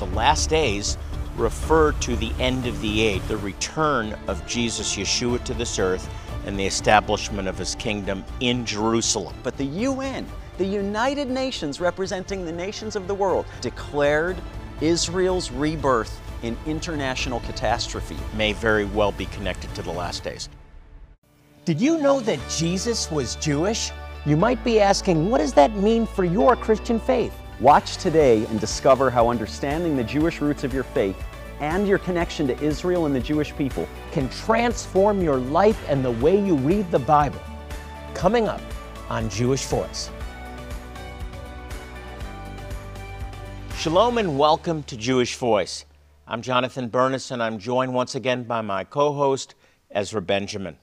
the last days refer to the end of the age, the return of Jesus Yeshua to this earth, and the establishment of his kingdom in Jerusalem. But the UN, the United Nations representing the nations of the world, declared Israel's rebirth an international catastrophe. May very well be connected to the last days. Did you know that Jesus was Jewish? You might be asking, what does that mean for your Christian faith? Watch today and discover how understanding the Jewish roots of your faith and your connection to Israel and the Jewish people Can transform your life and the way you read the Bible. Coming up on Jewish Voice. Shalom and welcome to Jewish Voice. I'm Jonathan Bernis, and I'm joined once again by my co host, Ezra Benjamin.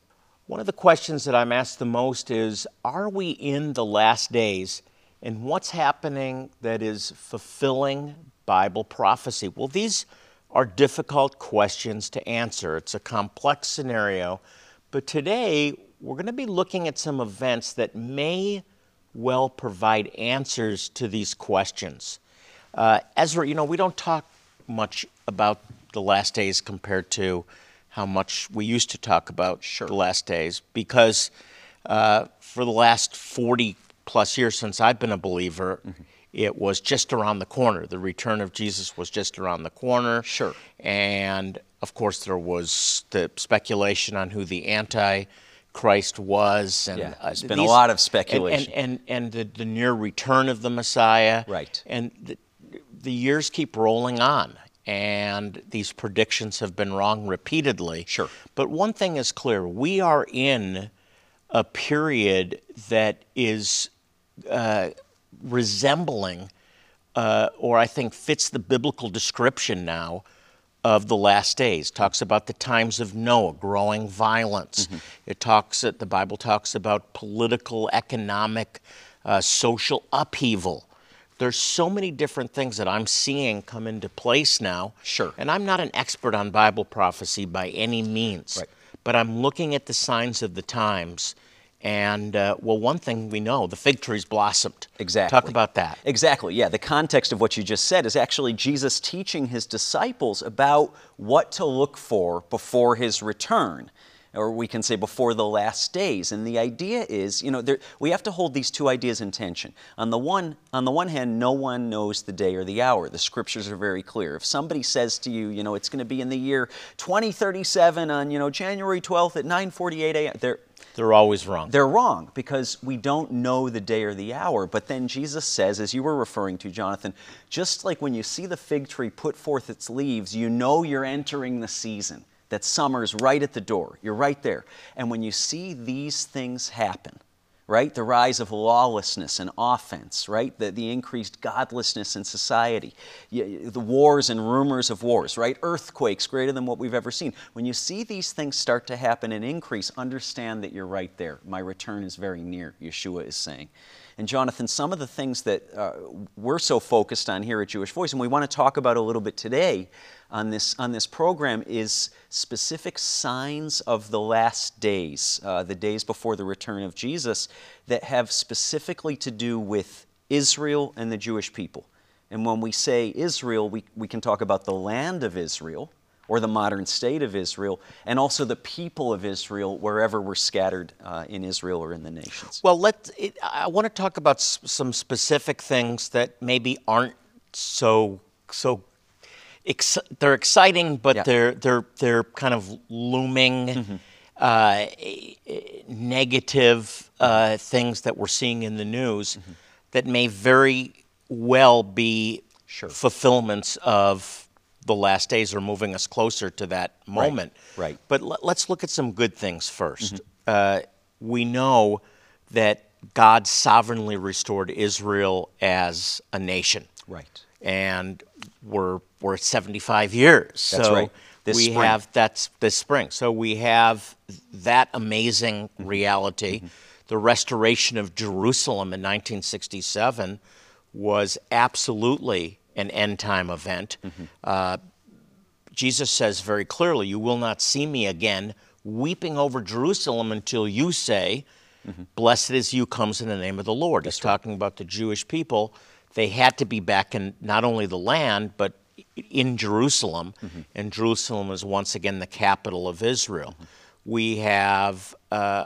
One of the questions that I'm asked the most is Are we in the last days? And what's happening that is fulfilling Bible prophecy? Well, these are difficult questions to answer. It's a complex scenario. But today, we're going to be looking at some events that may well provide answers to these questions. Uh, Ezra, you know, we don't talk much about the last days compared to how much we used to talk about the last days because uh, for the last 40 plus years since I've been a believer, it was just around the corner. The return of Jesus was just around the corner. Sure. And of course, there was the speculation on who the Antichrist was. And Yeah, uh, there's been a lot of and- speculation. And, and, and, the, the near return of the Messiah. Right. And the, the years keep rolling on. And these predictions have been wrong repeatedly. Sure. But one thing is clear we are in a period that is uh, resembling, uh, or I think fits the biblical description now of the last days. Talks about the times of Noah, growing violence. It talks that the Bible talks about political, economic, uh, social upheaval. There's so many different things that I'm seeing come into place now. Sure. And I'm not an expert on Bible prophecy by any means. Right. But I'm looking at the signs of the times. And, uh, well, one thing we know the fig tree's blossomed. Exactly. Talk about that. Exactly, yeah. The context of what you just said is actually Jesus teaching his disciples about what to look for before his return. Or we can say before the last days. And the idea is, you know, there, we have to hold these two ideas in tension. On the, one, on the one hand, no one knows the day or the hour. The scriptures are very clear. If somebody says to you, you know, it's going to be in the year 2037 on, you know, January 12th at 9:48 a.m., they're, They're always wrong. they're wrong because we don't know the day or the hour. But then Jesus says, as you were referring to, Jonathan, just like when you see the fig tree put forth its leaves, you know you're entering the season, that summer's right at the door. You're right there. And when you see these things happen, right? The rise of lawlessness and offense, right? The, the increased godlessness in society, the wars and rumors of wars, right? Earthquakes greater than what we've ever seen. When you see these things start to happen and increase, understand that you're right there. My return is very near, Yeshua is saying. And Jonathan, some of the things that uh, we're so focused on here at Jewish Voice, and we want to talk about a little bit today on this, on this program, is specific signs of the last days, uh, the days before the return of Jesus, that have specifically to do with Israel and the Jewish people. And when we say Israel, we, we can talk about the land of Israel or the modern state of Israel, and also the people of Israel wherever we're scattered uh, in Israel or in the nations. Well, let I want to talk about s- some specific things that maybe aren't so so. Ex- they're exciting, but Yeah. they're they're they're kind of looming. Uh, e- e- negative uh, things that we're seeing in the news that may very well be Sure. fulfillments of the last days are moving us closer to that moment. right. Mm-hmm. But let, us look at some good things 1st Uh, we know that God sovereignly restored Israel as a nation. Right. And we're, we're at 75 years. That's so right. This we spring. have that's this spring. So we have that amazing Mm-hmm. reality. The restoration of Jerusalem in 1967 was absolutely an end time event. Mm-hmm. Uh, Jesus says very clearly, You will not see me again weeping over Jerusalem until you say, Blessed is you comes in the name of the Lord. He's talking about the Jewish people. They had to be back in not only the land, but in Jerusalem, and Jerusalem is once again the capital of Israel. We have uh,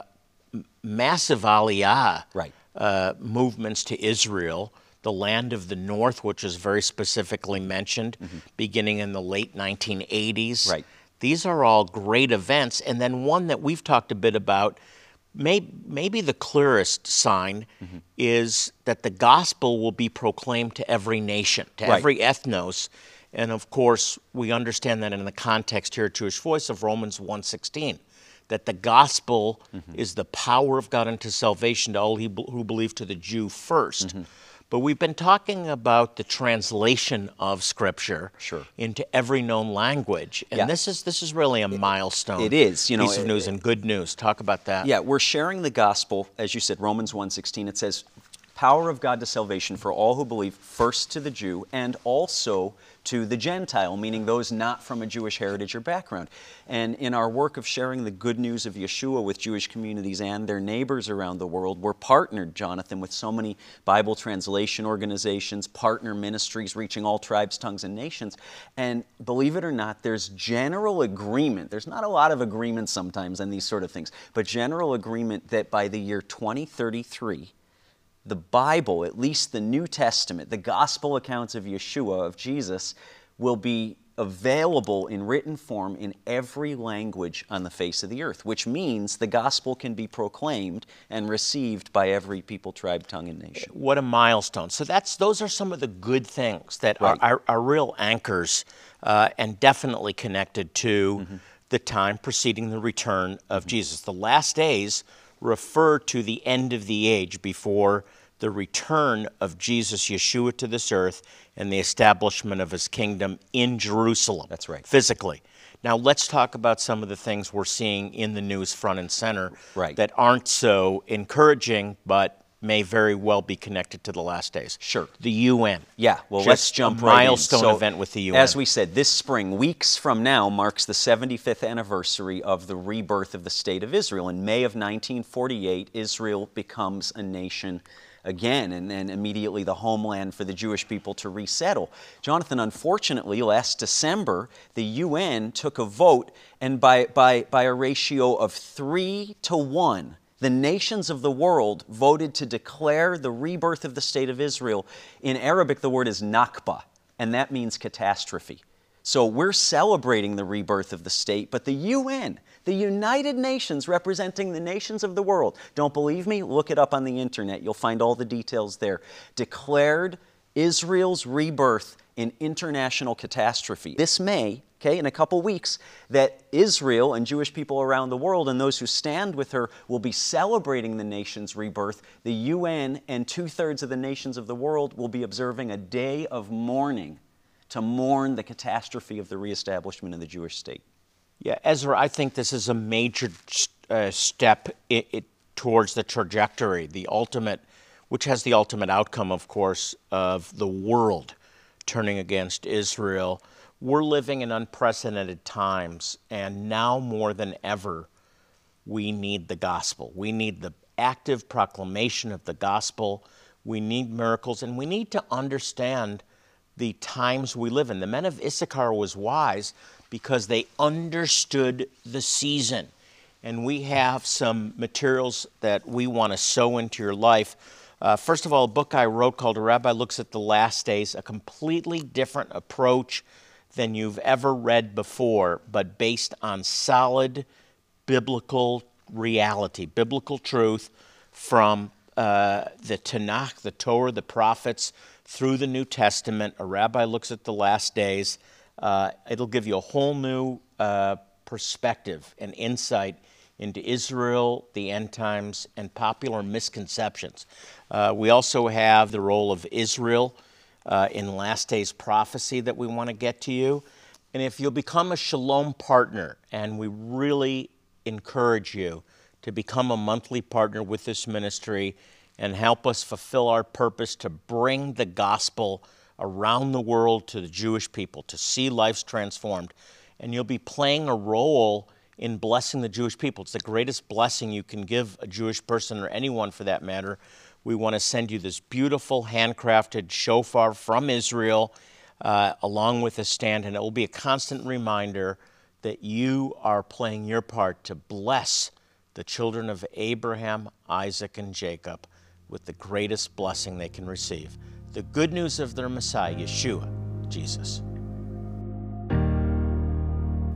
massive aliyah Right. uh, movements to Israel, the land of the north, which is very specifically mentioned, mm-hmm. beginning in the late 1980s. Right. These are all great events. And then one that we've talked a bit about, may, maybe the clearest sign mm-hmm. is that the gospel will be proclaimed to every nation, to Right. every ethnos. And of course, we understand that in the context here at Jewish Voice of Romans 1:16, that the gospel mm-hmm. is the power of God unto salvation to all he- who believe to the Jew 1st But we've been talking about the translation of Scripture Sure. into every known language, and Yeah. this is this is really a milestone. it is, you know, piece of it- news and good news. Talk about that. Yeah, we're sharing the gospel, as you said, Romans 1:16. It says, "Power of God to salvation for all who believe, first to the Jew and also to the Gentile," meaning those not from a Jewish heritage or background. And in our work of sharing the good news of Yeshua with Jewish communities and their neighbors around the world, we're partnered, Jonathan, with so many Bible translation organizations, partner ministries reaching all tribes, tongues, and nations. And believe it or not, there's general agreement. There's not a lot of agreement sometimes on these sort of things, but general agreement that by the year 2033, the Bible, at least the New Testament, the gospel accounts of Yeshua, of Jesus, will be available in written form in every language on the face of the earth, which means the gospel can be proclaimed and received by every people, tribe, tongue, and nation. What a milestone! So that's those are some of the good things that Right. are, are, are real anchors, uh, and definitely connected to Mm-hmm. the time preceding the return of Jesus. The last days refer to the end of the age before the return of Jesus Yeshua to this earth and the establishment of his kingdom in Jerusalem. That's right. Physically. Now let's talk about some of the things we're seeing in the news front and center Right. that aren't so encouraging, but may very well be connected to the last days. Sure. The UN. Yeah, well, Just let's jump a right in. milestone So, event with the UN. As we said, this spring, weeks from now, marks the 75th anniversary of the rebirth of the State of Israel. In May of 1948, Israel becomes a nation again, and then immediately the homeland for the Jewish people to resettle. Jonathan, unfortunately, last December, the UN took a vote, and by, by, by a ratio of three to one, the nations of the world voted to declare the rebirth of the state of Israel. In Arabic, the word is Nakba, and that means catastrophe. So we're celebrating the rebirth of the state, but the UN, the United Nations representing the nations of the world, don't believe me? Look it up on the internet. You'll find all the details there. Declared Israel's rebirth in international catastrophe. This May, okay, in a couple weeks, that Israel and Jewish people around the world and those who stand with her will be celebrating the nation's rebirth. The UN and two thirds of the nations of the world will be observing a day of mourning to mourn the catastrophe of the reestablishment of the Jewish state. Yeah, Ezra, I think this is a major uh, step i i towards the trajectory, the ultimate, which has the ultimate outcome, of course, of the world turning against Israel. We're living in unprecedented times, and now more than ever, we need the gospel. We need the active proclamation of the gospel. We need miracles, and we need to understand the times we live in. The men of Issachar was wise because they understood the season. And we have some materials that we want to sow into your life. Uh, first of all, a book I wrote called A Rabbi Looks at the Last Days, a completely different approach than you've ever read before, but based on solid biblical reality, biblical truth from uh, the Tanakh, the Torah, the prophets, through the New Testament. A rabbi looks at the last days. Uh, it'll give you a whole new uh, perspective and insight into Israel, the end times, and popular misconceptions. Uh, we also have the role of Israel uh, in last days prophecy that we want to get to you. And if you'll become a Shalom partner, and we really encourage you to become a monthly partner with this ministry and help us fulfill our purpose to bring the gospel around the world to the Jewish people, to see lives transformed. And you'll be playing a role in blessing the Jewish people. It's the greatest blessing you can give a Jewish person or anyone for that matter. We want to send you this beautiful handcrafted shofar from Israel. uh, along with a stand, and it will be a constant reminder that you are playing your part to bless the children of Abraham, Isaac, and Jacob with the greatest blessing they can receive the good news of their Messiah, Yeshua, Jesus.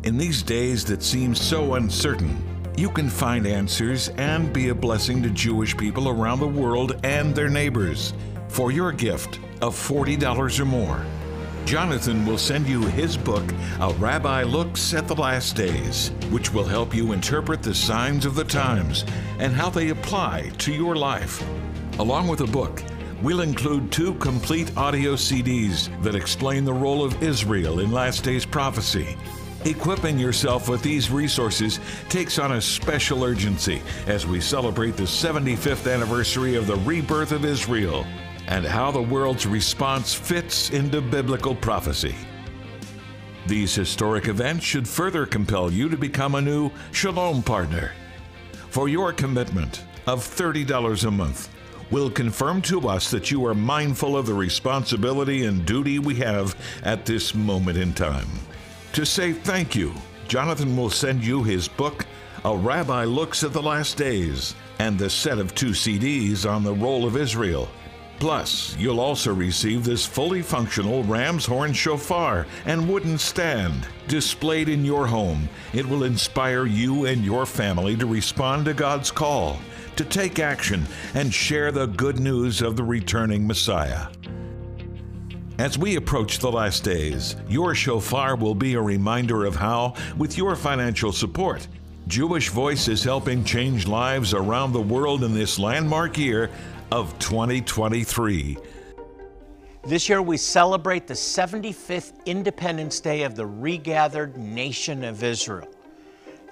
In these days that seem so uncertain, you can find answers and be a blessing to Jewish people around the world and their neighbors. For your gift of $40 or more, Jonathan will send you his book, A Rabbi Looks at the Last Days, which will help you interpret the signs of the times and how they apply to your life. Along with the book, we'll include two complete audio CDs that explain the role of Israel in last days prophecy. Equipping yourself with these resources takes on a special urgency as we celebrate the 75th anniversary of the rebirth of Israel and how the world's response fits into biblical prophecy. These historic events should further compel you to become a new Shalom partner. For your commitment of $30 a month, will confirm to us that you are mindful of the responsibility and duty we have at this moment in time. To say thank you, Jonathan will send you his book, A Rabbi Looks at the Last Days, and the set of two CDs on the role of Israel. Plus, you'll also receive this fully functional ram's horn shofar and wooden stand displayed in your home. It will inspire you and your family to respond to God's call, to take action, and share the good news of the returning Messiah. As we approach the last days, your shofar will be a reminder of how, with your financial support, Jewish Voice is helping change lives around the world in this landmark year of 2023. This year we celebrate the 75th Independence Day of the regathered nation of Israel.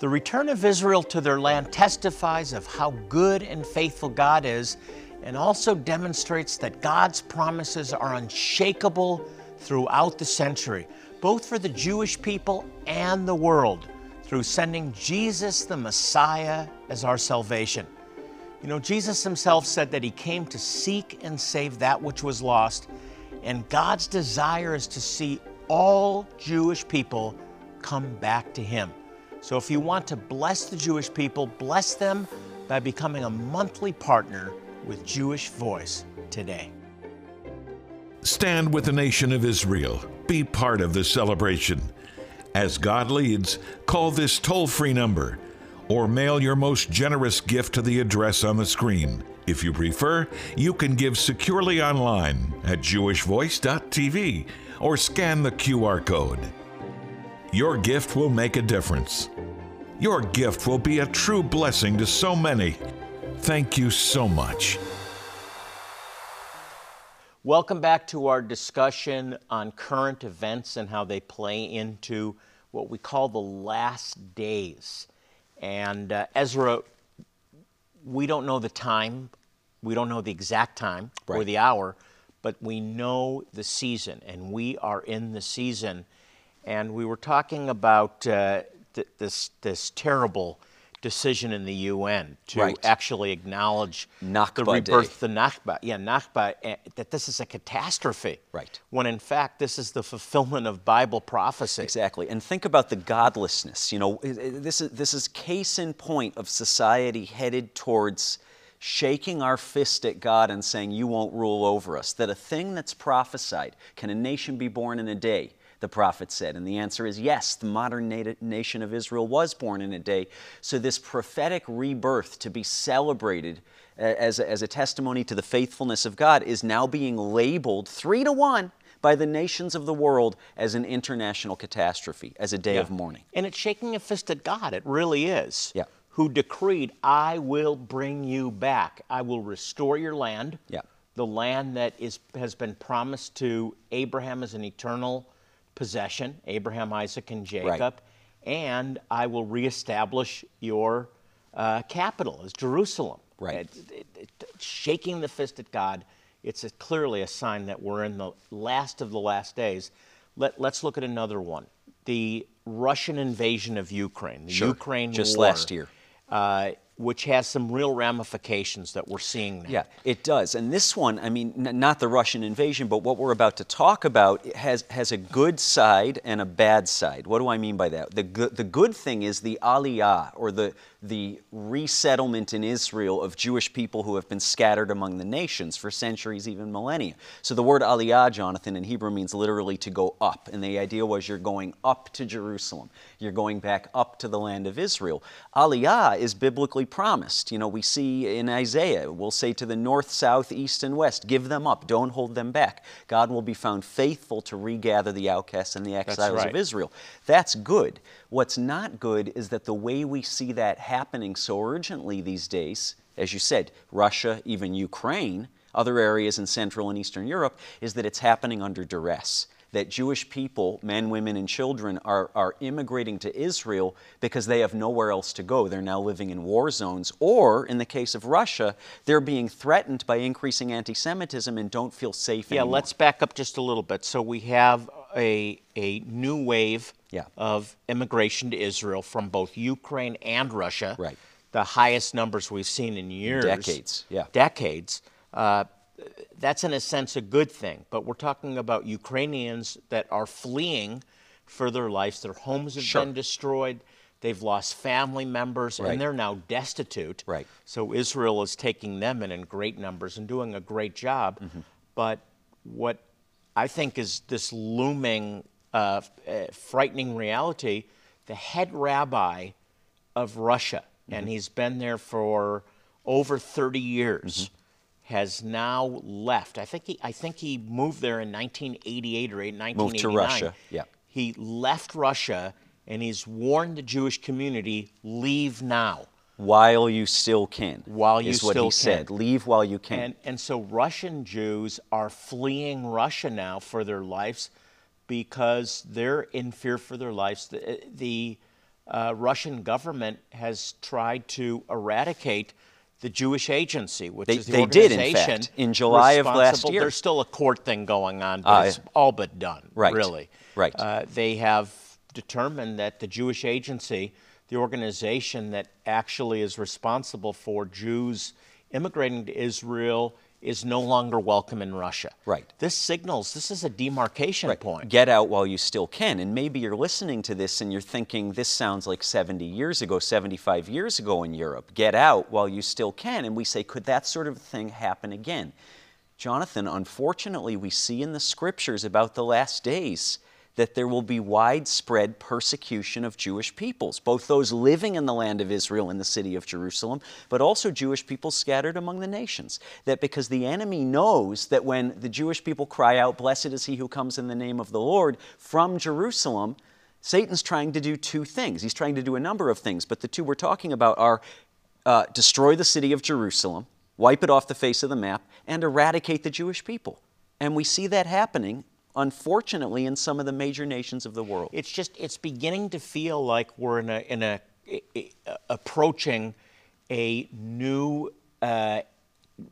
The return of Israel to their land testifies of how good and faithful God is and also demonstrates that God's promises are unshakable throughout the century, both for the Jewish people and the world, through sending Jesus the Messiah as our salvation. You know, Jesus himself said that he came to seek and save that which was lost, and God's desire is to see all Jewish people come back to him. So if you want to bless the Jewish people, bless them by becoming a monthly partner with Jewish Voice today. Stand with the nation of Israel. Be part of the celebration. As God leads, call this toll free number or mail your most generous gift to the address on the screen. If you prefer, you can give securely online at jewishvoice.tv or scan the QR code. Your gift will make a difference. Your gift will be a true blessing to so many. Thank you so much. Welcome back to our discussion on current events and how they play into what we call the last days. And uh, Ezra, we don't know the time, we don't know the exact time or the hour, but we know the season, and we are in the season. And we were talking about uh, th- this this terrible decision in the UN to Right. actually acknowledge the Nakba Day. rebirth, the Nakba, yeah, Nakba, eh, that this is a catastrophe. Right. When in fact this is the fulfillment of Bible prophecy. Exactly. And think about the godlessness. You know, this is, this is case in point of society headed towards shaking our fist at God and saying, You won't rule over us. That a thing that's prophesied, can a nation be born in a day? The prophet said. And the answer is yes, the modern nat- nation of Israel was born in a day. So, this prophetic rebirth to be celebrated as a, as a testimony to the faithfulness of God is now being labeled three to one by the nations of the world as an international catastrophe, as a day of mourning. And it's shaking a fist at God. It really is. Yeah. Who decreed, I will bring you back. I will restore your land. Yeah. The land that is has been promised to Abraham as an eternal possession, Abraham, Isaac, and Jacob. And I will reestablish your uh, capital as Jerusalem. Right. It- it- it- shaking the fist at God, it's a, clearly a sign that we're in the last of the last days. Let, let's look at another one the Russian invasion of Ukraine, the Sure. Ukraine Just war. last year. Uh, which has some real ramifications that we're seeing now. Yeah, it does. And this one, I mean, not the Russian invasion, but what we're about to talk about has, has a good side and a bad side. What do I mean by that? The, the good thing is the aliyah, or the, the resettlement in Israel of Jewish people who have been scattered among the nations for centuries, even millennia. So the word aliyah, Jonathan, in Hebrew means literally to go up. And the idea was you're going up to Jerusalem, you're going back up to the land of Israel. Aliyah is biblically promised. You know, we see in Isaiah, we'll say to the north, south, east, and west, give them up, don't hold them back. God will be found faithful to regather the outcasts and the exiles right. of Israel. That's good. What's not good is that the way we see that happening so urgently these days, as you said, Russia, even Ukraine, other areas in Central and Eastern Europe, is that it's happening under duress that Jewish people, men, women, and children, are, are immigrating to Israel because they have nowhere else to go. They're now living in war zones. Or, in the case of Russia, they're being threatened by increasing anti Semitism and don't feel safe Yeah, anymore. let's back up just a little bit. So we have a, a new wave Yeah. of immigration to Israel from both Ukraine and Russia. Right. The highest numbers we've seen in years. Decades, yeah. Decades. Uh, that's in a sense a good thing, but we're talking about Ukrainians that are fleeing for their lives. Their homes have Sure. been destroyed. They've lost family members, Right. and they're now destitute. Right. So Israel is taking them in in great numbers and doing a great job. Mm-hmm. But what I think is this looming, uh, uh, frightening reality the head rabbi of Russia, Mm-hmm. and he's been there for over 30 years. Mm-hmm. Has now left. I think he. I think he moved there in 1988 or 8 Moved to Russia, yeah. He left Russia, and he's warned the Jewish community: leave now. While you still can. While you is what still he said. can. Leave while you can. And, and so Russian Jews are fleeing Russia now for their lives because they're in fear for their lives. The, the uh, Russian government has tried to eradicate the Jewish Agency, which They- is the they did, in fact, in July of last year. There's still a court thing going on, but Ah, it's all but done, Right, really. right. Uh, they have determined that the Jewish Agency, the organization that actually is responsible for Jews immigrating to Israel, is no longer welcome in Russia. Right. This signals this is a demarcation point. Get out while you still can. And maybe you're listening to this and you're thinking, this sounds like 70 years ago, 75 years ago in Europe. Get out while you still can. And we say, could that sort of thing happen again? Jonathan, unfortunately, we see in the scriptures about the last days that there will be widespread persecution of Jewish peoples, both those living in the land of Israel in the city of Jerusalem, but also Jewish people scattered among the nations. That because the enemy knows that when the Jewish people cry out, Blessed is he who comes in the name of the Lord, from Jerusalem, Satan's trying to do two things. He's trying to do a number of things, but the two we're talking about are uh, destroy the city of Jerusalem, wipe it off the face of the map, and eradicate the Jewish people. And we see that happening, unfortunately, in some of the major nations of the world. It's just it's beginning to feel like we're in a in a, i- approaching a new uh,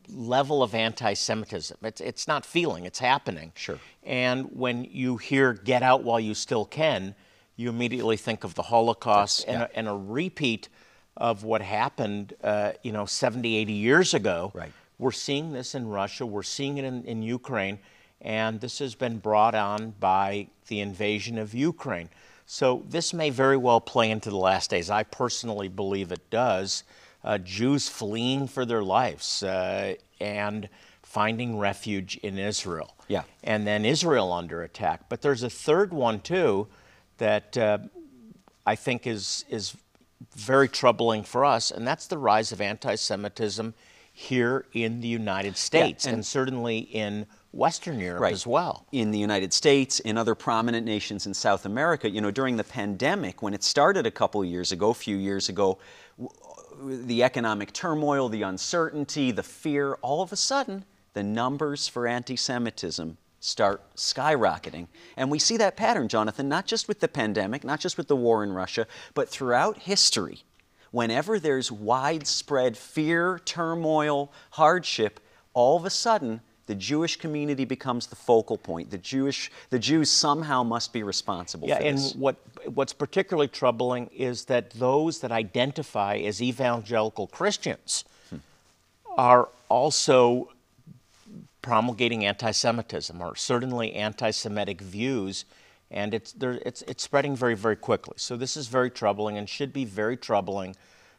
level of anti-Semitism. It's it's not feeling; it's happening. Sure. And when you hear "Get out while you still can," you immediately think of the Holocaust That's- and, a, and a repeat of what happened, uh, you know, 70, 80 years ago. Right. We're seeing this in Russia. We're seeing it in, in Ukraine. And this has been brought on by the invasion of Ukraine. So this may very well play into the last days. I personally believe it does. Uh, Jews fleeing for their lives uh, and finding refuge in Israel. Yeah. And then Israel under attack. But there's a third one, too, that uh, I think is, is very troubling for us, and that's the rise of anti Semitism here in the United States and- and, certainly in Western Europe Right. as well. In the United States, in other prominent nations in South America, you know, during the pandemic, when it started a couple of years ago, a few years ago, w- the economic turmoil, the uncertainty, the fear, all of a sudden, the numbers for anti Semitism start skyrocketing. And we see that pattern, Jonathan, not just with the pandemic, not just with the war in Russia, but throughout history. Whenever there's widespread fear, turmoil, hardship, all of a sudden, the Jewish community becomes the focal point. The Jewish, the Jews somehow must be responsible Yeah, for and this. what what's particularly troubling is that those that identify as evangelical Christians hmm. are also promulgating anti-Semitism or certainly anti-Semitic views, and it's, it's, it's spreading very, very quickly. So this is very troubling and should be very troubling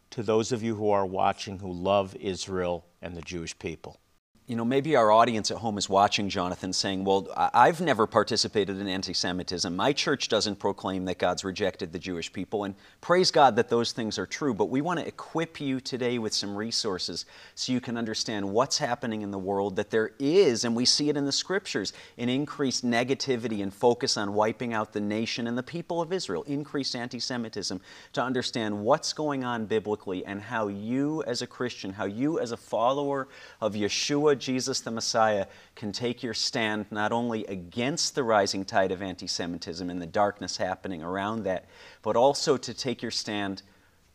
to those of you who are watching who love Israel and the Jewish people you know, maybe our audience at home is watching Jonathan saying, Well, I've never participated in anti Semitism. My church doesn't proclaim that God's rejected the Jewish people. And praise God that those things are true. But we want to equip you today with some resources so you can understand what's happening in the world, that there is, and we see it in the scriptures, an increased negativity and focus on wiping out the nation and the people of Israel, increased anti Semitism, to understand what's going on biblically and how you as a Christian, how you as a follower of Yeshua, Jesus the Messiah can take your stand not only against the rising tide of anti Semitism and the darkness happening around that, but also to take your stand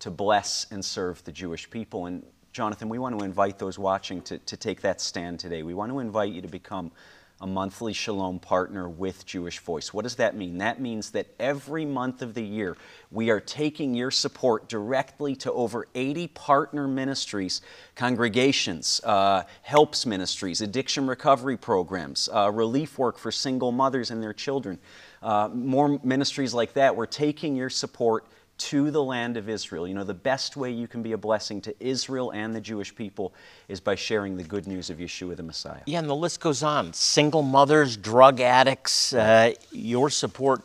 to bless and serve the Jewish people. And Jonathan, we want to invite those watching to, to take that stand today. We want to invite you to become a monthly Shalom partner with Jewish Voice. What does that mean? That means that every month of the year, we are taking your support directly to over 80 partner ministries, congregations, uh, helps ministries, addiction recovery programs, uh, relief work for single mothers and their children. Uh, more ministries like that. We're taking your support to the land of Israel. You know, the best way you can be a blessing to Israel and the Jewish people is by sharing the good news of Yeshua the Messiah. Yeah, and the list goes on. Single mothers, drug addicts, uh, your support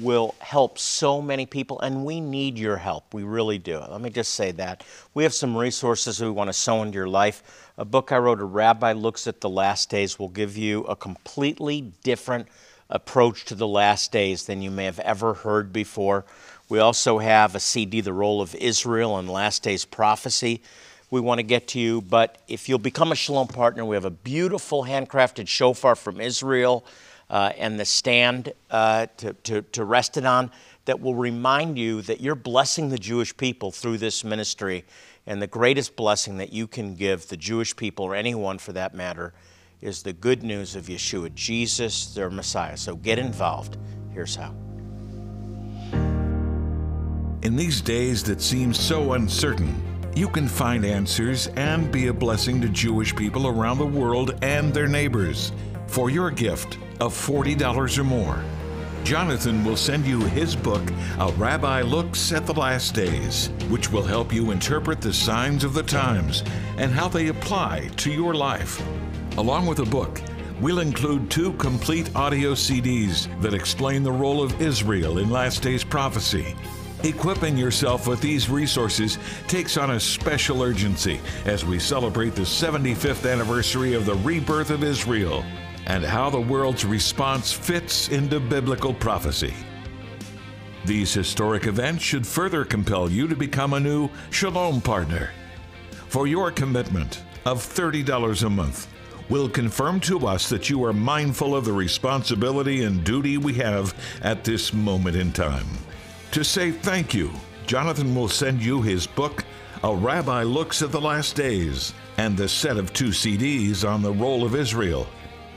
will help so many people, and we need your help. We really do. Let me just say that. We have some resources we want to sow into your life. A book I wrote, A Rabbi Looks at the Last Days, will give you a completely different approach to the last days than you may have ever heard before. We also have a CD, The Role of Israel and Last Days Prophecy. We want to get to you, but if you'll become a Shalom partner, we have a beautiful handcrafted shofar from Israel uh, and the stand uh, to, to, to rest it on that will remind you that you're blessing the Jewish people through this ministry. And the greatest blessing that you can give the Jewish people, or anyone for that matter, is the good news of Yeshua, Jesus, their Messiah. So get involved. Here's how. In these days that seem so uncertain, you can find answers and be a blessing to Jewish people around the world and their neighbors. For your gift of $40 or more, Jonathan will send you his book, A Rabbi Looks at the Last Days, which will help you interpret the signs of the times and how they apply to your life. Along with the book, we'll include two complete audio CDs that explain the role of Israel in last days prophecy Equipping yourself with these resources takes on a special urgency as we celebrate the 75th anniversary of the rebirth of Israel and how the world's response fits into biblical prophecy. These historic events should further compel you to become a new Shalom partner. For your commitment of $30 a month, will confirm to us that you are mindful of the responsibility and duty we have at this moment in time. To say thank you, Jonathan will send you his book, A Rabbi Looks at the Last Days, and the set of two CDs on the role of Israel.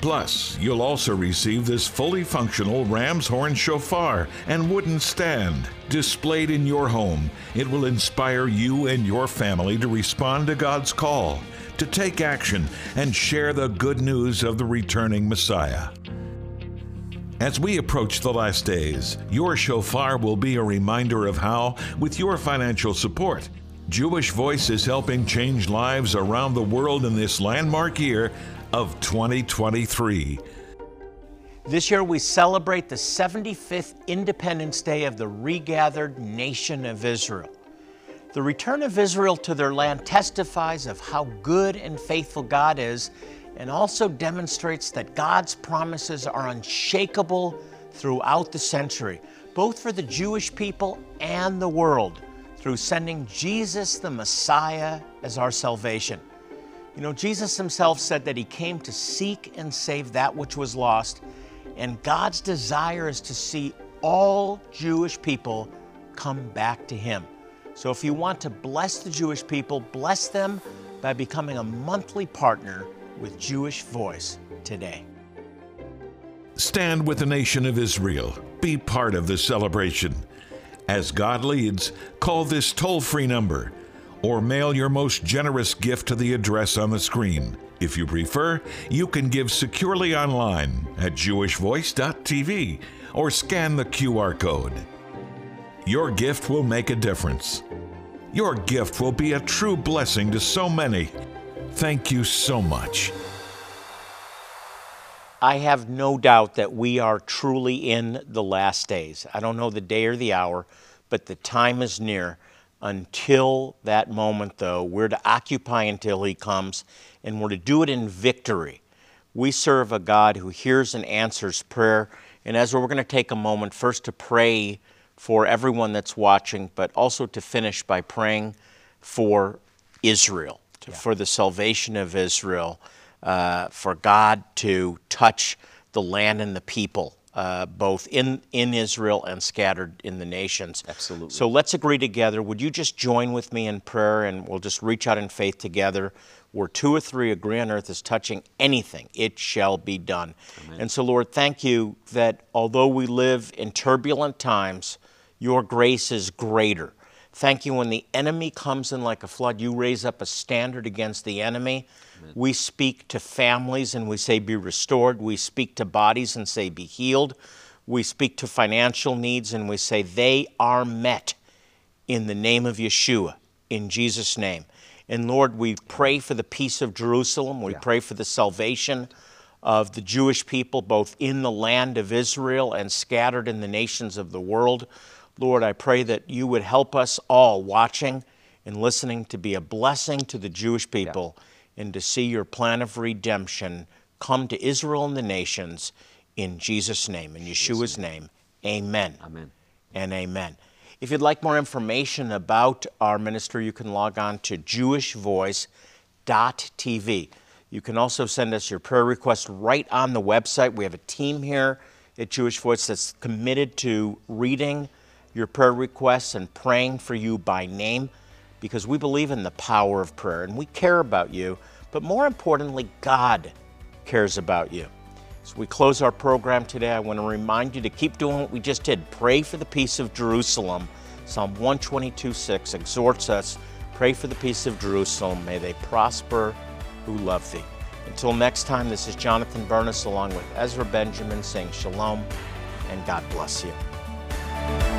Plus, you'll also receive this fully functional ram's horn shofar and wooden stand displayed in your home. It will inspire you and your family to respond to God's call, to take action, and share the good news of the returning Messiah. As we approach the last days, your shofar will be a reminder of how, with your financial support, Jewish Voice is helping change lives around the world in this landmark year of 2023. This year we celebrate the 75th Independence Day of the regathered nation of Israel. The return of Israel to their land testifies of how good and faithful God is and also demonstrates that God's promises are unshakable throughout the century, both for the Jewish people and the world, through sending Jesus the Messiah as our salvation. You know, Jesus himself said that he came to seek and save that which was lost, and God's desire is to see all Jewish people come back to him. So if you want to bless the Jewish people, bless them by becoming a monthly partner with Jewish Voice today. Stand with the nation of Israel. Be part of the celebration. As God leads, call this toll free number or mail your most generous gift to the address on the screen. If you prefer, you can give securely online at jewishvoice.tv or scan the QR code. Your gift will make a difference. Your gift will be a true blessing to so many. Thank you so much. I have no doubt that we are truly in the last days. I don't know the day or the hour, but the time is near. Until that moment, though, we're to occupy until He comes, and we're to do it in victory. We serve a God who hears and answers prayer. And as we're going to take a moment first to pray for everyone that's watching, but also to finish by praying for Israel, to, for the salvation of Israel, uh, for God to touch the land and the people, uh, both in, in Israel and scattered in the nations. Absolutely. So let's agree together. Would you just join with me in prayer and we'll just reach out in faith together? Where two or three agree on earth is touching anything, it shall be done. And so, Lord, thank you that although we live in turbulent times, your grace is greater. Thank you when the enemy comes in like a flood, you raise up a standard against the enemy. We speak to families and we say, Be restored. We speak to bodies and say, Be healed. We speak to financial needs and we say, They are met in the name of Yeshua, in Jesus' name. And Lord, we pray for the peace of Jerusalem. We pray for the salvation of the Jewish people, both in the land of Israel and scattered in the nations of the world. Lord, I pray that you would help us all watching and listening to be a blessing to the Jewish people and to see your plan of redemption come to Israel and the nations in Jesus' name, in Yeshua's name. Amen Amen. and amen. If you'd like more information about our ministry, you can log on to jewishvoice.tv. You can also send us your prayer request right on the website. We have a team here at Jewish Voice that's committed to reading your prayer requests and praying for you by name because we believe in the power of prayer and we care about you, but more importantly, God cares about you. As we close our program today, I want to remind you to keep doing what we just did. Pray for the peace of Jerusalem. Psalm 122 6 exhorts us pray for the peace of Jerusalem. May they prosper who love thee. Until next time, this is Jonathan Bernis along with Ezra Benjamin saying shalom and God bless you.